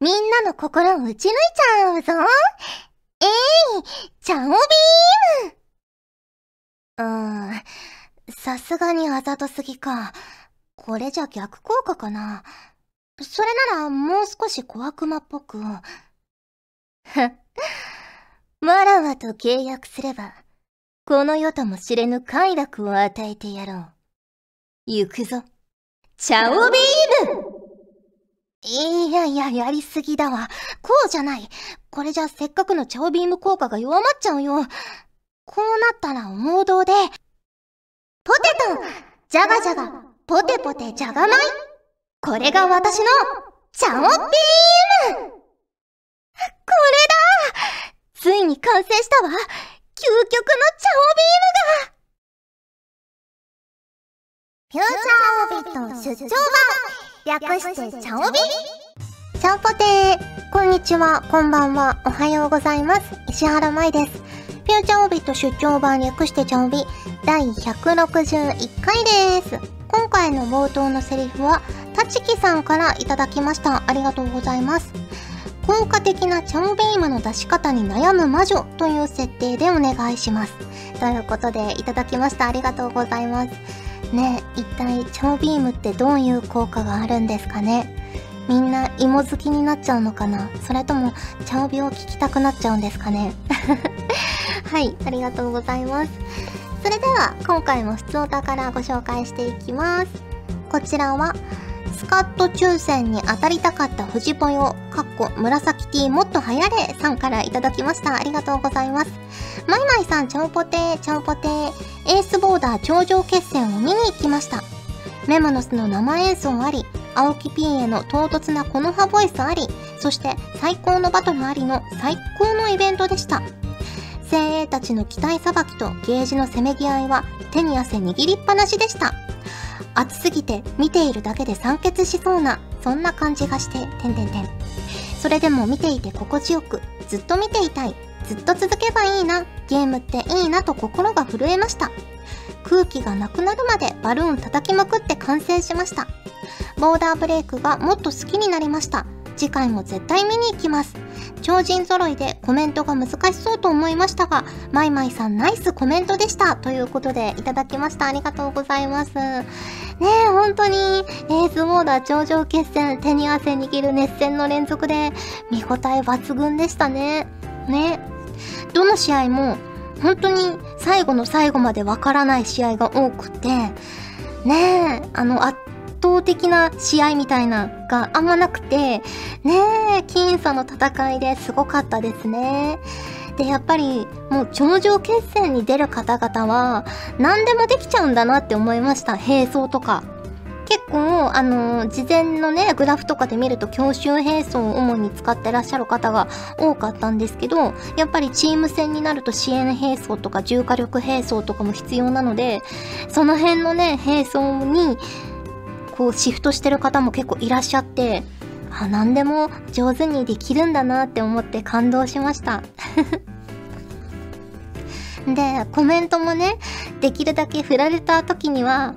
みんなの心を打ち抜いちゃうぞ。えい、チャオビームうーん、さすがにあざとすぎか。これじゃ逆効果かな。それならもう少し小悪魔っぽく。ふわらわと契約すれば、この世とも知れぬ快楽を与えてやろう。行くぞ。チャオビームいやいや、やりすぎだわ。こうじゃない。これじゃせっかくのチャオビーム効果が弱まっちゃうよ。こうなったら王道で、ポテト。じゃがじゃが、ポテポテじゃがまい。これが私の、チャオビーム。これだ。ついに完成したわ。究極のチャオビームが。フューチャーオビット出張版。略してチャオビ？チャオポテーこんにちは、こんばんは、おはようございます。石原舞です。フューチャーオビット出張版略してチャオビ第161回です。今回の冒頭のセリフは、たちきさんからいただきました。ありがとうございます。効果的なチャオビームの出し方に悩む魔女という設定でお願いします。ということで、いただきました。ありがとうございます。ね一体超ビームってどういう効果があるんですかね？みんな芋好きになっちゃうのかな？それともチャオビを聞きたくなっちゃうんですかね？はいありがとうございます。それでは今回も普通歌からご紹介していきます。こちらはスカット抽選に当たりたかった富士ぽよ、かっこ紫 T もっと流行れさんからいただきました。ありがとうございます。マイマイさん、ちゃんぽてー、ちゃんぽてー。エースボーダー頂上決戦を見に行きました。メモノスの生演奏あり、青木ピンへの唐突なこの葉ボイスあり、そして最高のバトルありの最高のイベントでした。精鋭たちの機体さばきとゲージのせめぎ合いは手に汗握りっぱなしでした。熱すぎて見ているだけで酸欠しそうな、そんな感じがして、てんてんてん。それでも見ていて心地よく、ずっと見ていたい、ずっと続けばいいな、ゲームっていいなと心が震えました。空気がなくなるまでバルーン叩きまくって完成しました。ボーダーブレイクがもっと好きになりました。次回も絶対見に行きます。超人揃いでコメントが難しそうと思いましたが、マイマイさんナイスコメントでした。ということでいただきました。ありがとうございます。ねえ、本当に、エースボーダー頂上決戦、手に汗握る熱戦の連続で、見応え抜群でしたね。ね。どの試合も、本当に最後の最後までわからない試合が多くて、ねえ、あの、圧倒的な試合みたいながあんまなくて、ねえ、僅差の戦いですごかったですね。で、やっぱりもう頂上決戦に出る方々は何でもできちゃうんだなって思いました。並走とか。結構、あのー、事前のね、グラフとかで見ると、教習並走を主に使ってらっしゃる方が多かったんですけど、やっぱりチーム戦になると支援並走とか重火力並走とかも必要なので、その辺のね、並走に、こう、シフトしてる方も結構いらっしゃって、あ、何でも上手にできるんだなって思って感動しました。で、コメントもね、できるだけ振られた時には、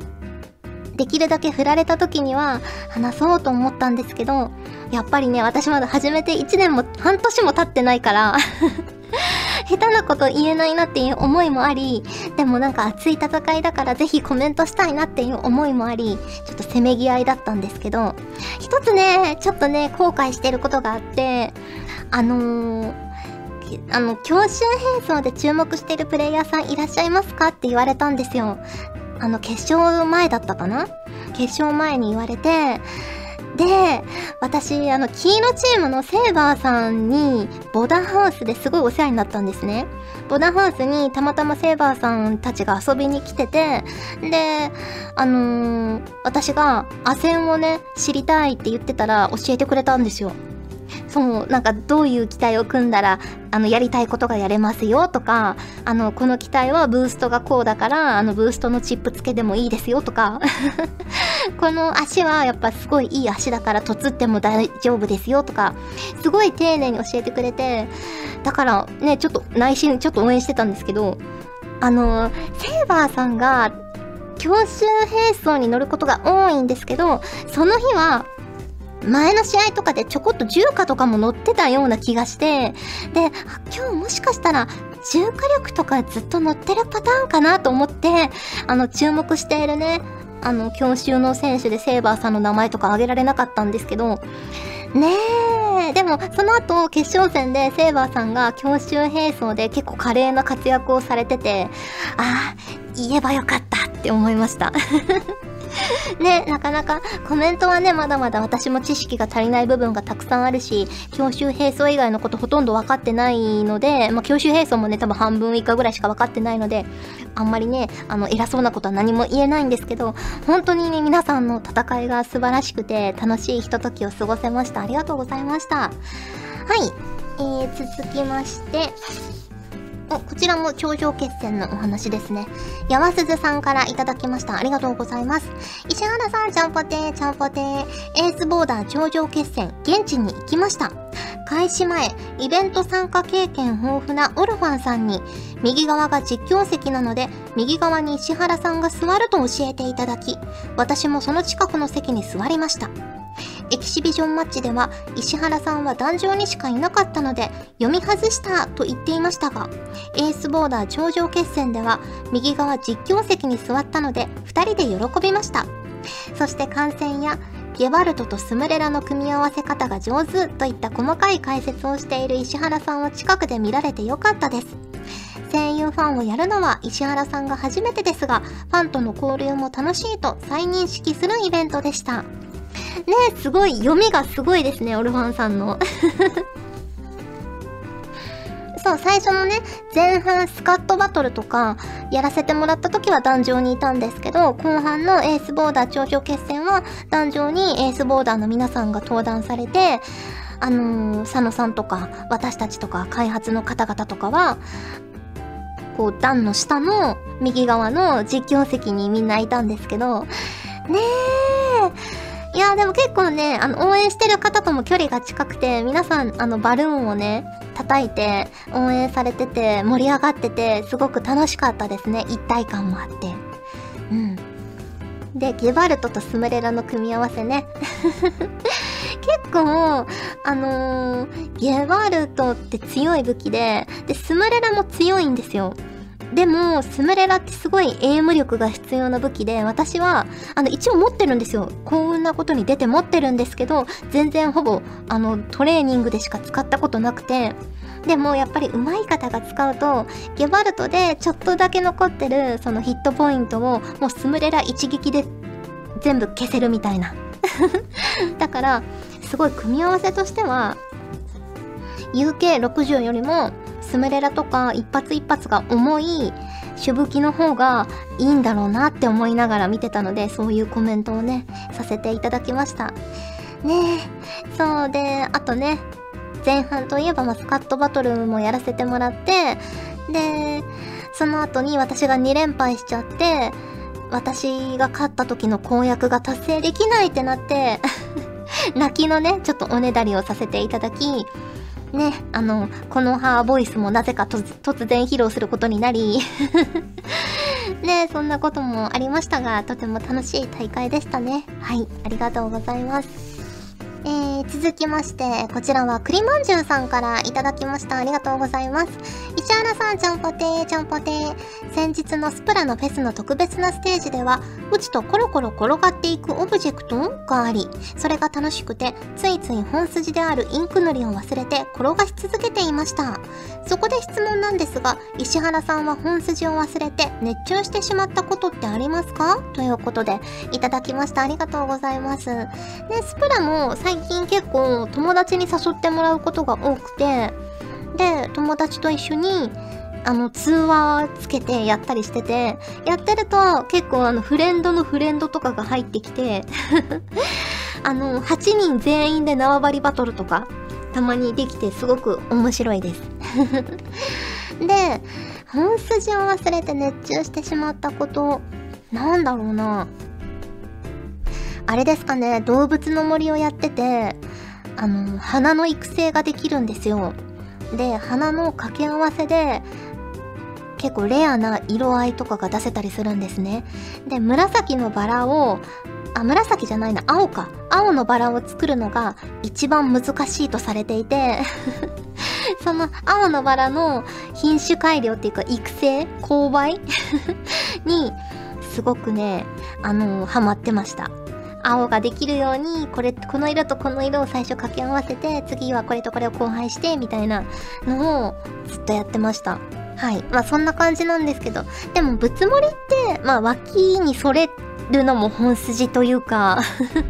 できるだけ振られた時には話そうと思ったんですけど、やっぱりね、私まだ始めて1年も半年も経ってないから 下手なこと言えないなっていう思いもあり、でもなんか熱い戦いだからぜひコメントしたいなっていう思いもあり、ちょっとせめぎ合いだったんですけど、一つね、ちょっとね、後悔してることがあって、あのー、あの、教習並走で注目してるプレイヤーさんいらっしゃいますかって言われたんですよ。あの、決勝前だったかな？決勝前に言われて、で、私、あの、黄色チームのセーバーさんに、ボダハウスですごいお世話になったんですね。ボダハウスにたまたまセーバーさんたちが遊びに来てて、で、あのー、私が、アセンをね、知りたいって言ってたら教えてくれたんですよ。そう、なんかどういう機体を組んだら、あの、やりたいことがやれますよとか、あの、この機体はブーストがこうだから、あの、ブーストのチップ付けでもいいですよとか、この足はやっぱすごいいい足だから、とつっても大丈夫ですよとか、すごい丁寧に教えてくれて、だからね、ちょっと内心ちょっと応援してたんですけど、あの、セーバーさんが、教習並走に乗ることが多いんですけど、その日は、前の試合とかでちょこっと重火とかも乗ってたような気がして、で、今日もしかしたら重火力とかずっと乗ってるパターンかなと思って、あの、注目しているね、あの、教習の選手でセーバーさんの名前とか挙げられなかったんですけど、ねえ、でもその後決勝戦でセーバーさんが教習並走で結構華麗な活躍をされてて、ああ、言えばよかったって思いました。ね、なかなかコメントはね、まだまだ私も知識が足りない部分がたくさんあるし、教習並走以外のことほとんど分かってないので、まあ、教習並走もね、多分半分以下ぐらいしか分かってないので、あんまりね、あの、偉そうなことは何も言えないんですけど、本当にね、皆さんの戦いが素晴らしくて、楽しいひとときを過ごせました。ありがとうございました。はい。えー、続きまして、お、こちらも頂上決戦のお話ですね。山鈴さんからいただきました。ありがとうございます。石原さん、ちゃんぽてー、ちゃんぽてー。エースボーダー頂上決戦、現地に行きました。開始前、イベント参加経験豊富なオルファンさんに、右側が実況席なので、右側に石原さんが座ると教えていただき、私もその近くの席に座りました。エキシビジョンマッチでは石原さんは壇上にしかいなかったので読み外したと言っていましたがエースボーダー頂上決戦では右側実況席に座ったので2人で喜びました。そして観戦やゲバルトとスムレラの組み合わせ方が上手といった細かい解説をしている石原さんを近くで見られてよかったです。声優ファンをやるのは石原さんが初めてですがファンとの交流も楽しいと再認識するイベントでした。ねすごい、読みがすごいですね、オルファンさんの。そう、最初のね、前半スカットバトルとかやらせてもらった時は壇上にいたんですけど、後半のエースボーダー頂上決戦は壇上にエースボーダーの皆さんが登壇されて、あのー、佐野さんとか私たちとか開発の方々とかは、こう段の下の右側の実況席にみんないたんですけど、ねえ、いやでも結構ね、あの、応援してる方とも距離が近くて、皆さん、あの、バルーンをね、叩いて、応援されてて、盛り上がってて、すごく楽しかったですね。一体感もあって。うん。で、ゲバルトとスムレラの組み合わせね。結構、あのー、ゲバルトって強い武器で、で、スムレラも強いんですよ。でも、スムレラってすごいエイム力が必要な武器で、私は、あの、一応持ってるんですよ。幸運なことに出て持ってるんですけど、全然ほぼ、あの、トレーニングでしか使ったことなくて、でもやっぱり上手い方が使うと、ゲバルトでちょっとだけ残ってるそのヒットポイントをもうスムレラ一撃で全部消せるみたいな。だから、すごい組み合わせとしては、UK60 よりもスムレラとか一発一発が重い主武器の方がいいんだろうなって思いながら見てたので、そういうコメントをね、させていただきました。ねえ。そうで、あとね、前半といえばマスカットバトルもやらせてもらって、で、その後に私が2連敗しちゃって、私が勝った時の公約が達成できないってなって 泣きのね、ちょっとおねだりをさせていただき、ね、あの、このハーボイスもなぜか突然披露することになり ね、そんなこともありましたが、とても楽しい大会でしたね。はい、ありがとうございます。えー、続きまして、こちらは栗まんじゅうさんからいただきました。ありがとうございます。石原さん、ちゃんぽてー、ちゃんぽてー。先日のスプラのフェスの特別なステージでは、うちとコロコロ転がっていくオブジェクトがあり、それが楽しくて、ついつい本筋であるインク塗りを忘れて転がし続けていました。そこで質問なんですが、石原さんは本筋を忘れて熱中してしまったことってありますか？ということで、いただきました。ありがとうございます。ね、スプラも最最近結構友達に誘ってもらうことが多くて、で、友達と一緒に、あの、通話つけてやったりしてて、やってると結構あの、フレンドのフレンドとかが入ってきて あの、8人全員で縄張りバトルとか、たまにできてすごく面白いです で、本筋を忘れて熱中してしまったこと、なんだろうな。あれですかね、動物の森をやってて、あの、花の育成ができるんですよ。で、花の掛け合わせで、結構レアな色合いとかが出せたりするんですね。で、紫のバラをあ、紫じゃないな、青か。青のバラを作るのが一番難しいとされていて その青のバラの品種改良っていうか育成勾配にすごくね、あのー、ハマってました。青ができるように、これ、この色とこの色を最初掛け合わせて、次はこれとこれを交配して、みたいなのをずっとやってました。はい。まあそんな感じなんですけど、でもぶつもりって、まあ脇にそれるのも本筋というか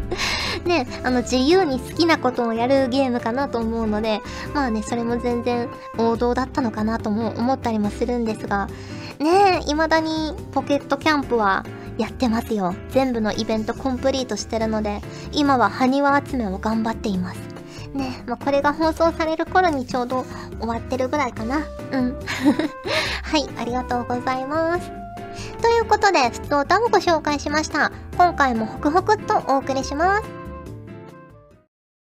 ね、あの自由に好きなことをやるゲームかなと思うので、まあね、それも全然王道だったのかなとも思ったりもするんですが、ねえ、未だにポケットキャンプはやってますよ。全部のイベントコンプリートしてるので、今は埴輪集めを頑張っています。ねまあ、これが放送される頃にちょうど終わってるぐらいかな。うん。はい、ありがとうございます。ということで、普通歌をご紹介しました。今回もホクホクっとお送りします。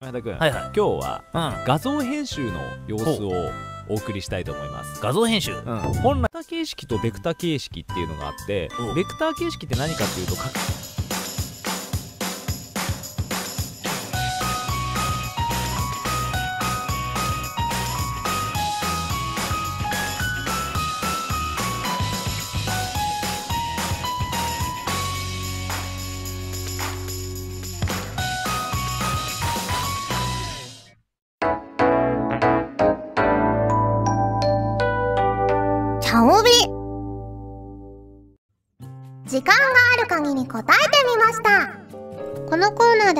前田君、はいはい、今日は、うん、画像編集の様子をお送りしたいと思います。画像編集、うん、本来形式とベクタ形式っていうのがあってベクター形式って何かっていうと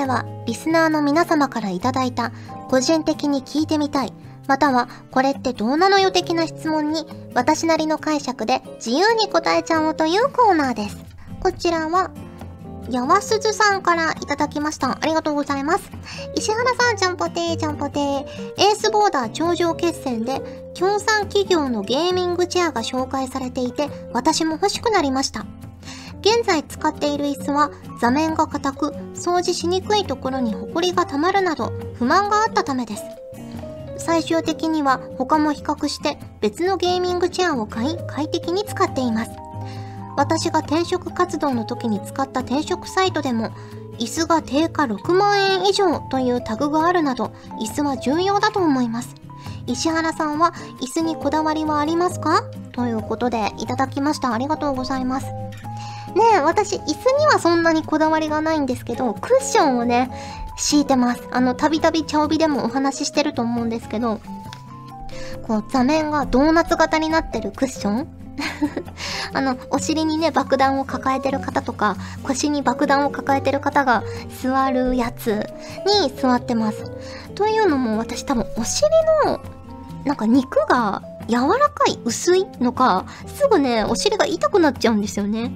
はリスナーの皆様からいただいた個人的に聞いてみたいまたはこれってどうなのよ的な質問に私なりの解釈で自由に答えちゃおうというコーナーですこちらはやわすずさんからいただきました。ありがとうございます。石原さん、ちゃんぽてー、ちゃんぽてー。エースボーダー頂上決戦で、協賛企業のゲーミングチェアが紹介されていて、私も欲しくなりました。現在使っている椅子は座面が硬く掃除しにくいところにホコリがたまるなど不満があったためです。最終的には他も比較して別のゲーミングチェアを買い快適に使っています。私が転職活動の時に使った転職サイトでも椅子が定価6万円以上というタグがあるなど椅子は重要だと思います。石原さんは椅子にこだわりはありますか？ということでいただきました。ありがとうございます。ね、私、椅子にはそんなにこだわりがないんですけど、クッションをね、敷いてます。あの、たびたび茶帯でもお話ししてると思うんですけど、こう、座面がドーナツ型になってるクッション？あの、お尻にね、爆弾を抱えてる方とか、腰に爆弾を抱えてる方が座るやつに座ってます。というのも、私多分お尻の、なんか肉が柔らかい、薄いのか、すぐね、お尻が痛くなっちゃうんですよね。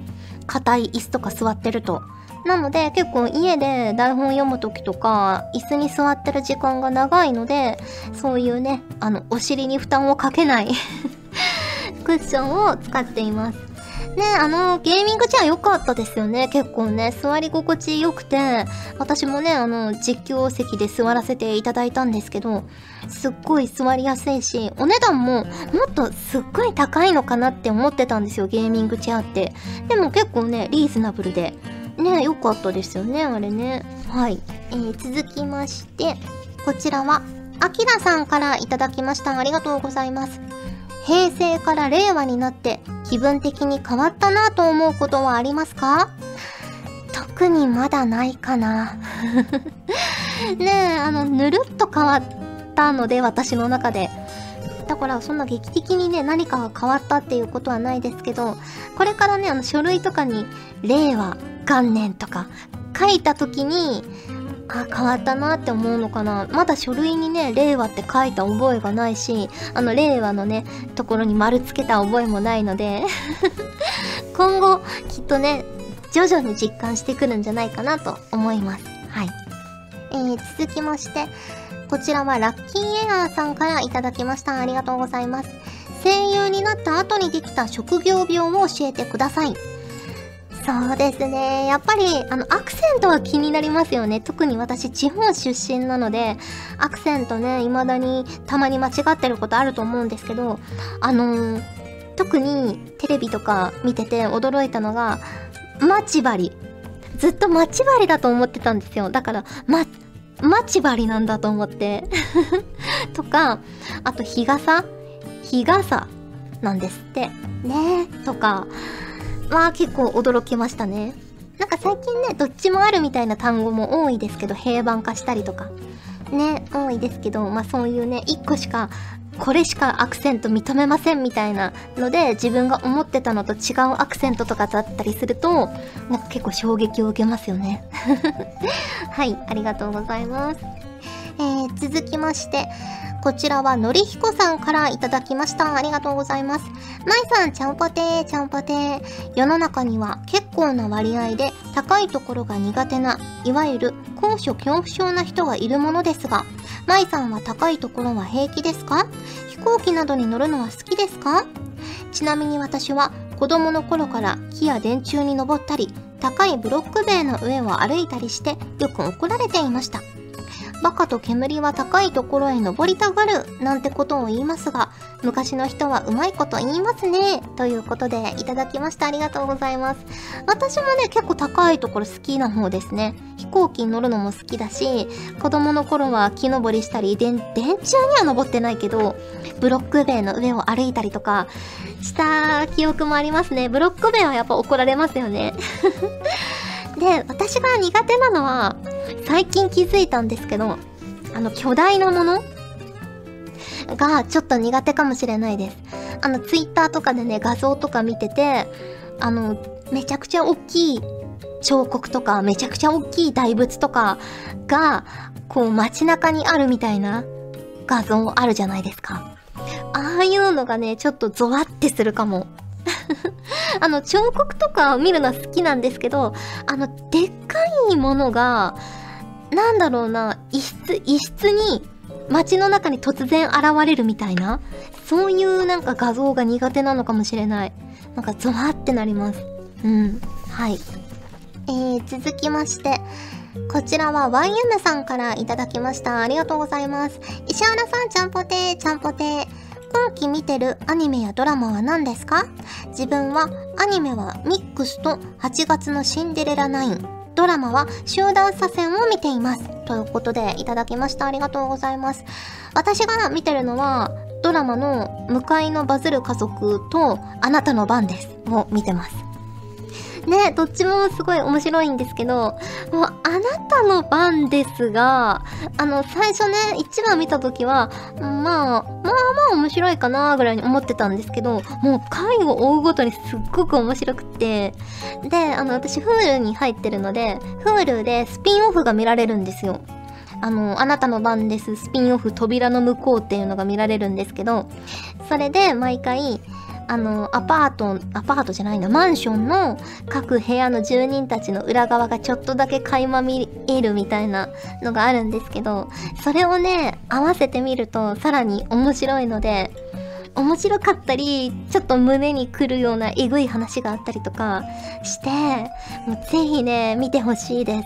硬い椅子とか座ってると。なので結構家で台本読む時とか椅子に座ってる時間が長いのでそういうねあのお尻に負担をかけない クッションを使っていますねあのゲーミングチェア良かったですよね結構ね座り心地良くて私もねあの実況席で座らせていただいたんですけどすっごい座りやすいし、お値段ももっとすっごい高いのかなって思ってたんですよ、ゲーミングチェアって。でも結構ね、リーズナブルで。ね、良かったですよね、あれね。はい。えー、続きまして、こちらは、あきらさんからいただきました。ありがとうございます。平成から令和になって気分的に変わったなと思うことはありますか？特にまだないかな。ねえ、あの、ぬるっと変わったので、私の中で。だから、そんな劇的にね、何かが変わったっていうことはないですけど、これからね、あの、書類とかに、令和元年とか、書いた時に、あ、変わったなって思うのかな。まだ書類にね、令和って書いた覚えがないし、あの、令和のね、ところに丸つけた覚えもないので 今後、きっとね、徐々に実感してくるんじゃないかなと思います。はい。えー、続きまして、こちらはラッキーエアーさんからいただきました。ありがとうございます。声優になった後にできた職業病を教えてください。そうですね。やっぱり、あの、アクセントは気になりますよね。特に私、地方出身なので、アクセントね、未だにたまに間違ってることあると思うんですけど、あのー、特にテレビとか見てて驚いたのが、待ち針。ずずっと待ち針だと思ってたんですよだからま待ち針なんだと思って とかあと日傘日傘なんですってねとかまあ結構驚きましたね。なんか最近ねどっちもあるみたいな単語も多いですけど平板化したりとか。ね多いですけどまあそういうね1個しかこれしかアクセント認めませんみたいなので自分が思ってたのと違うアクセントとかだったりするとなんか結構衝撃を受けますよね。はいありがとうございます、えー、続きましてこちらはのりひこさんからいただきました。ありがとうございます。まいさんちゃんぽてーちゃんぽてー。世の中には結構な割合で高いところが苦手ないわゆる高所恐怖症な人がいるものですが舞さんは高いところは平気ですか？飛行機などに乗るのは好きですか？ちなみに私は子供の頃から木や電柱に登ったり高いブロック塀の上を歩いたりしてよく怒られていました。バカと煙は高いところへ登りたがるなんてことを言いますが昔の人はうまいこと言いますね。ということでいただきました。ありがとうございます。私もね結構高いところ好きな方ですね。飛行機に乗るのも好きだし子供の頃は木登りしたり電電柱には登ってないけどブロック塀の上を歩いたりとかした記憶もありますね。ブロック塀はやっぱ怒られますよね。で私が苦手なのは最近気づいたんですけどあの巨大なものがちょっと苦手かもしれないです。あの、ツイッターとかでね、画像とか見てて、あの、めちゃくちゃ大きい彫刻とか、めちゃくちゃ大きい大仏とかが、こう街中にあるみたいな画像あるじゃないですか。ああいうのがね、ちょっとゾワってするかも。あの、彫刻とか見るのは好きなんですけど、あの、でっかいものが、なんだろうな、一室、一室に街の中に突然現れるみたいな、そういうなんか画像が苦手なのかもしれない。なんかゾワってなります。うん。はい。えー、続きまして、こちらは YM さんからいただきました。ありがとうございます。石原さん、ちゃんぽてー、ちゃんぽてー。今期見てるアニメやドラマは何ですか？自分はアニメはミックスと8月のシンデレラナイン。ドラマは集団左遷を見ています。ということでいただきました。ありがとうございます。私が見てるのはドラマの向かいのバズる家族とあなたの番ですを見てます。ね、どっちもすごい面白いんですけど、もうあなたの番ですが、あの、最初ね、1話見た時は、まあ、まあまあ面白いかなぐらいに思ってたんですけど、もう回を追うごとにすっごく面白くて、で、あの、私 Hulu に入ってるので、Hulu でスピンオフが見られるんですよ。あの、あなたの番です、スピンオフ扉の向こうっていうのが見られるんですけど、それで毎回、あの、アパート、アパートじゃないな、マンションの各部屋の住人たちの裏側がちょっとだけ垣間見えるみたいなのがあるんですけど、それをね、合わせてみるとさらに面白いので、面白かったり、ちょっと胸にくるようなえぐい話があったりとかして、もうぜひね、見てほしいです。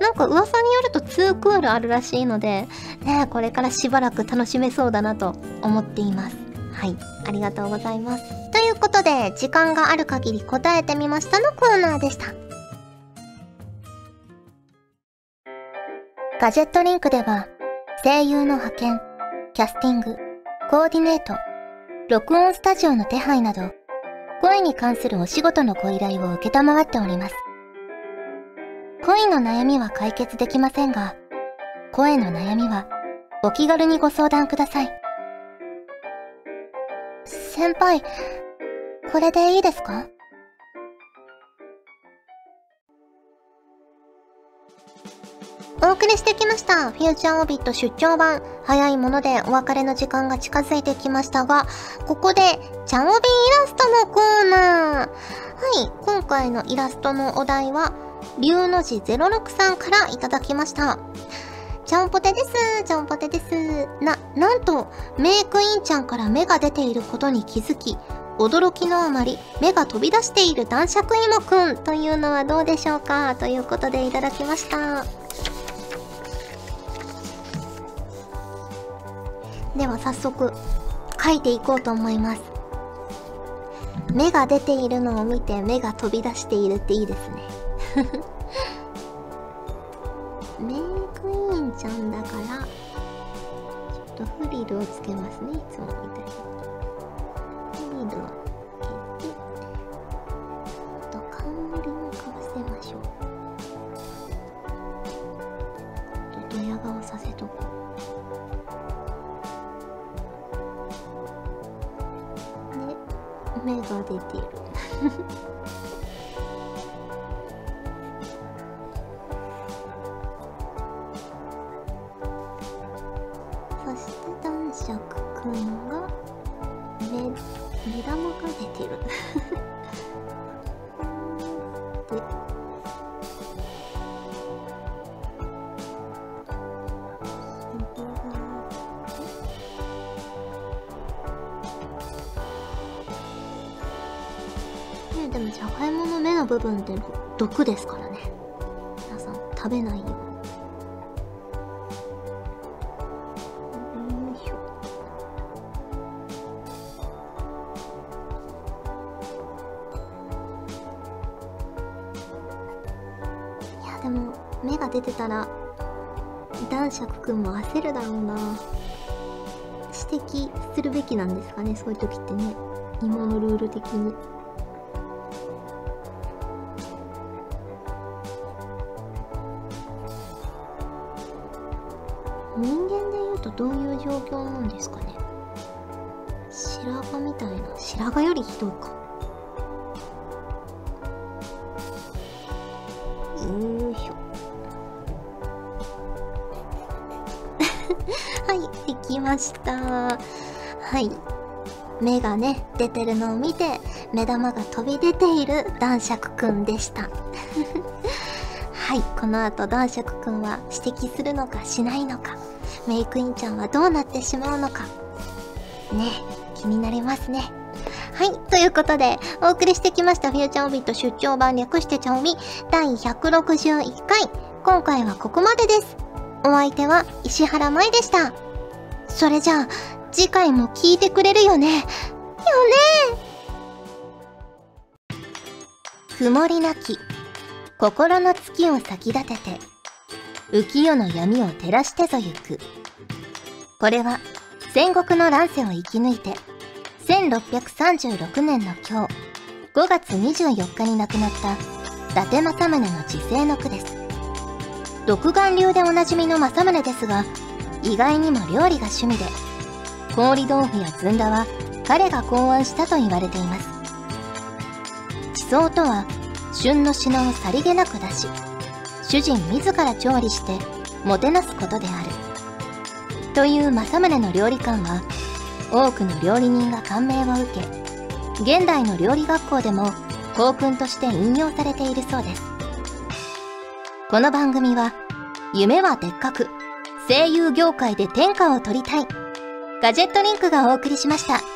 なんか噂によると2クールあるらしいので、ね、これからしばらく楽しめそうだなと思っています。はい。ありがとうございます。ということで、時間がある限り答えてみましたのコーナーでした。ガジェットリンクでは、声優の派遣、キャスティング、コーディネート、録音スタジオの手配など、声に関するお仕事のご依頼を受けたまっております。恋の悩みは解決できませんが、声の悩みはお気軽にご相談ください。先輩、これでいいですか？お送りしてきました。フューチャーオビット出張版。早いものでお別れの時間が近づいてきましたが、ここで、チャオビイラストのコーナー。はい、今回のイラストのお題は、龍の字06さんからいただきました。ちゃんぽてです。ちゃんぽてです。な、なんと、メイクインちゃんから芽が出ていることに気づき、驚きのあまり芽が飛び出している男爵芋くんというのはどうでしょうか？ということでいただきました。では早速、書いていこうと思います。芽が出ているのを見て芽が飛び出しているっていいですね。ゃんだからちょっとフリルをつけますね。いつもみたいに。目玉が出てるでねでもじゃがいもの芽の部分って毒ですからね皆さん食べないようでも芽が出てたら男爵くんも焦るだろうな。指摘するべきなんですかねそういう時ってね。芋のルール的に。出てるのを見て目玉が飛び出ている男爵くんでした はいこの後男爵くんは指摘するのかしないのかメイクインちゃんはどうなってしまうのかね気になりますねはい。ということで、お送りしてきましたフューチャーオビット出張版略してちゃおみ第161回。今回はここまでです。お相手は石原舞でした。それじゃあ、次回も聞いてくれるよね。よね曇りなき、心の月を先立てて、浮世の闇を照らしてぞゆく。これは、戦国の乱世を生き抜いて、1636年の今日、5月24日に亡くなった伊達政宗の時世の句です。独眼流でおなじみの政宗ですが、意外にも料理が趣味で、氷豆腐やずんだは彼が考案したと言われています。地層とは、旬の品をさりげなく出し、主人自ら調理してもてなすことである。という政宗の料理観は、多くの料理人が感銘を受け、現代の料理学校でも教訓として引用されているそうです。この番組は、夢はでっかく、声優業界で天下を取りたい、ガジェットリンクがお送りしました。